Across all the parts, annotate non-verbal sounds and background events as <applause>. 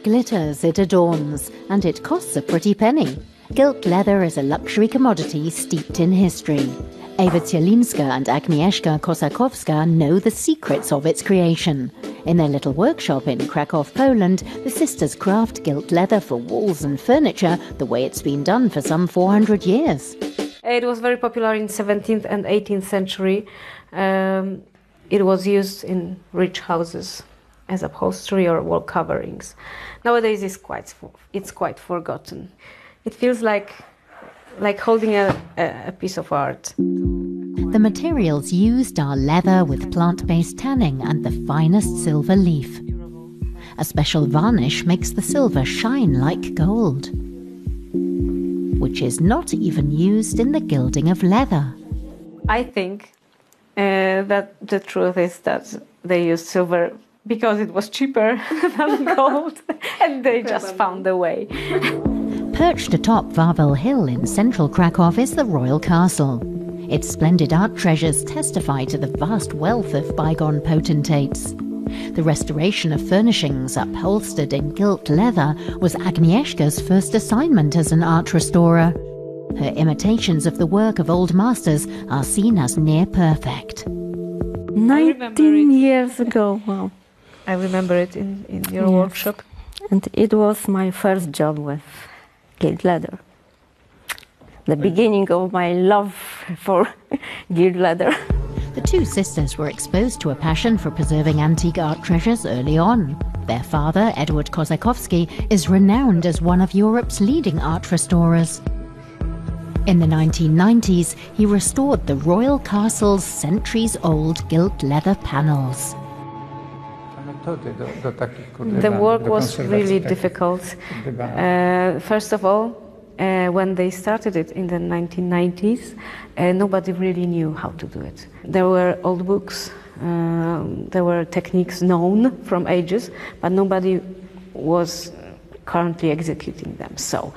It glitters, it adorns, and it costs a pretty penny. Gilt leather is a luxury commodity steeped in history. Eva Zielinska and Agnieszka Kosakowska know the secrets of its creation. In their little workshop in Krakow, Poland, the sisters craft gilt leather for walls and furniture the way it's been done for some 400 years. It was very popular in 17th and 18th century. Um, it was used in rich houses as upholstery or wall coverings. Nowadays, it's quite it's quite forgotten. It feels like like holding a, a piece of art. The materials used are leather with plant-based tanning and the finest silver leaf. A special varnish makes the silver shine like gold, which is not even used in the gilding of leather. I think uh, that the truth is that they use silver because it was cheaper <laughs> than gold <laughs> and they just found a way. Perched atop Wawel Hill in central Krakow is the Royal Castle. Its splendid art treasures testify to the vast wealth of bygone potentates. The restoration of furnishings upholstered in gilt leather was Agnieszka's first assignment as an art restorer. Her imitations of the work of old masters are seen as near perfect. 19 years ago, wow. I remember it in, in your Yes. workshop. And it was my first job with gilt leather. The mm. beginning of my love for <laughs> gilt leather. The two sisters were exposed to a passion for preserving antique art treasures early on. Their father, Edward Kosakowski, is renowned as one of Europe's leading art restorers. In the 1990s, he restored the royal castle's centuries old gilt leather panels. The work was really difficult. Uh, first of all, uh, when they started it in the 1990s, uh, nobody really knew how to do it. There were old books, um, there were techniques known from ages, but nobody was currently executing them. So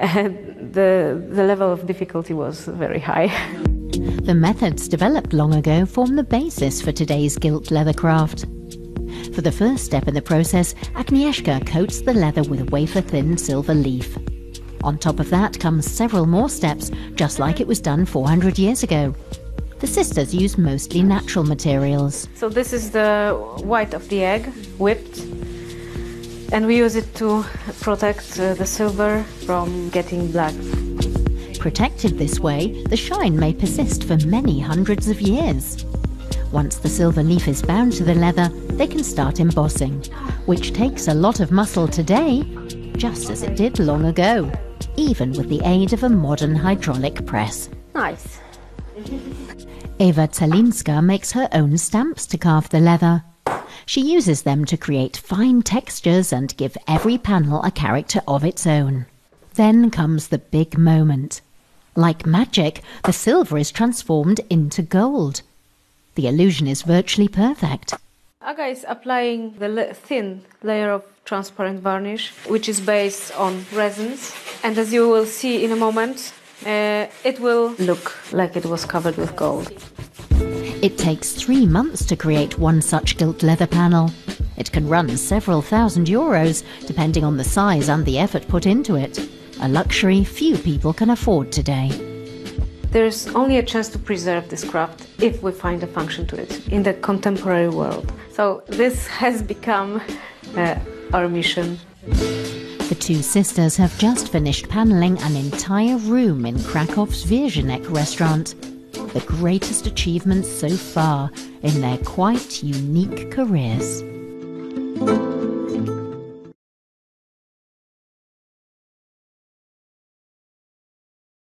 uh, the, the level of difficulty was very high. The methods developed long ago form the basis for today's gilt leather craft. For the first step in the process, Agnieszka coats the leather with a wafer-thin silver leaf. On top of that comes several more steps, just like it was done 400 years ago. The sisters use mostly natural materials. So this is the white of the egg, whipped, and we use it to protect uh, the silver from getting black. Protected this way, the shine may persist for many hundreds of years. Once the silver leaf is bound to the leather, they can start embossing, which takes a lot of muscle today, just as it did long ago, even with the aid of a modern hydraulic press. Nice. Eva Zielinska makes her own stamps to carve the leather. She uses them to create fine textures and give every panel a character of its own. Then comes the big moment. Like magic, the silver is transformed into gold. The illusion is virtually perfect. Aga is applying the thin layer of transparent varnish, which is based on resins. And as you will see in a moment, uh, it will look like it was covered with gold. It takes three months to create one such gilt leather panel. It can run several thousand euros, depending on the size and the effort put into it. A luxury few people can afford today. There's only a chance to preserve this craft if we find a function to it in the contemporary world. So this <laughs> has become uh, our mission. The two sisters have just finished panelling an entire room in Krakow's Wierzynek restaurant. The greatest achievement so far in their quite unique careers.